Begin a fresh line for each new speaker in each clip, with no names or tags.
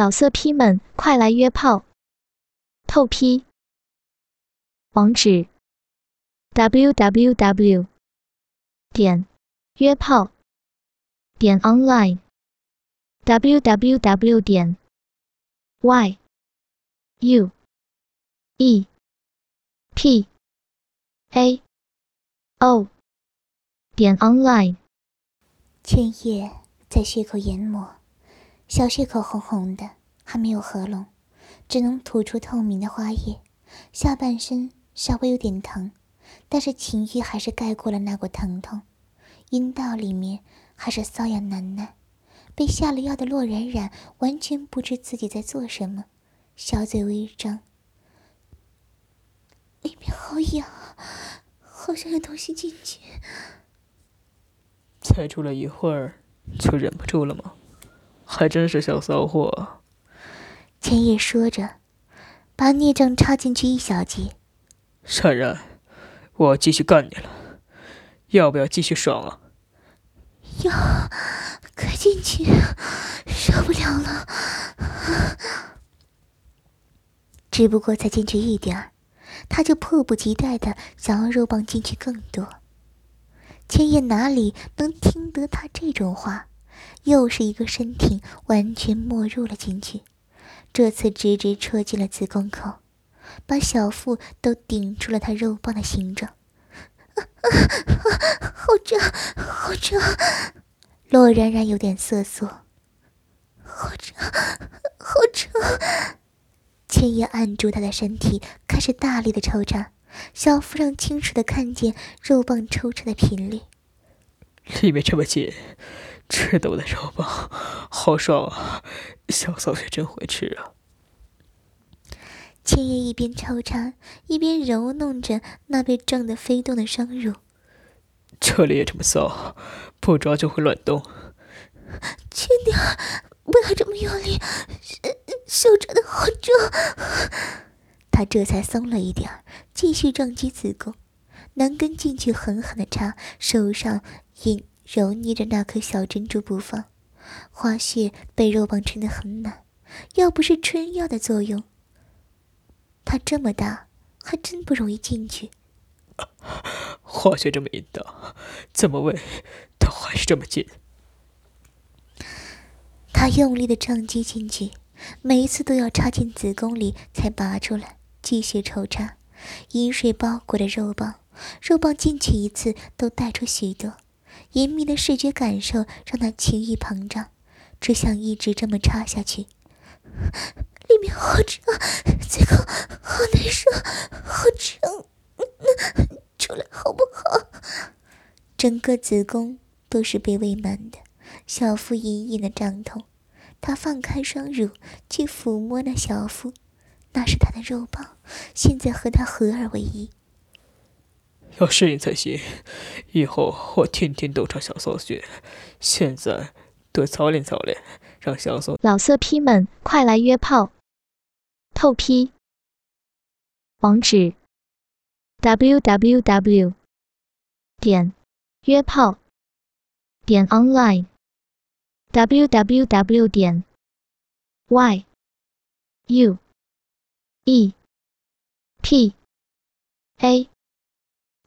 老色批们，快来约炮！透批。网址。：w w w 点约炮。点 online w w w 点 y u e p a o 点 online。
千叶在血口研磨，小血口红红的，还没有合拢，只能吐出透明的花液。下半身稍微有点疼，但是情欲还是盖过了那股疼痛。阴道里面还是瘙痒难耐。被下了药的洛冉冉完全不知自己在做什么，小嘴微张，里面好痒，好像有东西进去。
才住了一会儿，就忍不住了吗？还真是小骚货。
千叶说着，把孽障插进去一小截。
善然，我继续干你了，要不要继续爽啊？
要，快进去，受不了了。只不过才进去一点儿，他就迫不及待的想要肉棒进去更多。千叶哪里能听得他这种话？又是一个身体完全没入了进去，这次直直戳进了子宫口，把小腹都顶出了他肉棒的形状。啊啊啊好胀，好胀！洛冉冉有点瑟缩。好胀，好胀！千叶按住他的身体，开始大力的抽插。小腹上清楚的看见肉棒抽插的频率，
里面这么紧，吃的我的肉棒，好爽啊！小骚穴真会吃啊！
千叶一边抽插，一边揉弄着那被撞得飞动的双乳。
这里也这么骚，不抓就会乱动。
轻点，不要这么用力，手抓的好重。他这才松了一点儿，继续撞击子宫，男根进去狠狠的插，手上也揉捏着那颗小珍珠不放。花穴被肉棒撑得很满，要不是春药的作用，它这么大还真不容易进去。
花穴这么硬的，怎么喂都还是这么紧。
他用力的撞击进去，每一次都要插进子宫里才拔出来。继续抽插，饮水包裹着肉棒，肉棒进去一次都带出许多。严密的视觉感受让他情欲膨胀，只想一直这么插下去。里面好胀，最后好难受，好胀，出来好不好？整个子宫都是被喂满的，小腹隐隐的胀痛。他放开双乳去抚摸那小腹。那是他的肉棒，现在和他合二为一。
要适应才行，以后我天天都唱小骚穴，现在多操练操练，让小骚
老色批们快来约炮！透批。网址：w w w 点约炮点 online w w w 点 y u。e p a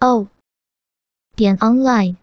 哦点 online。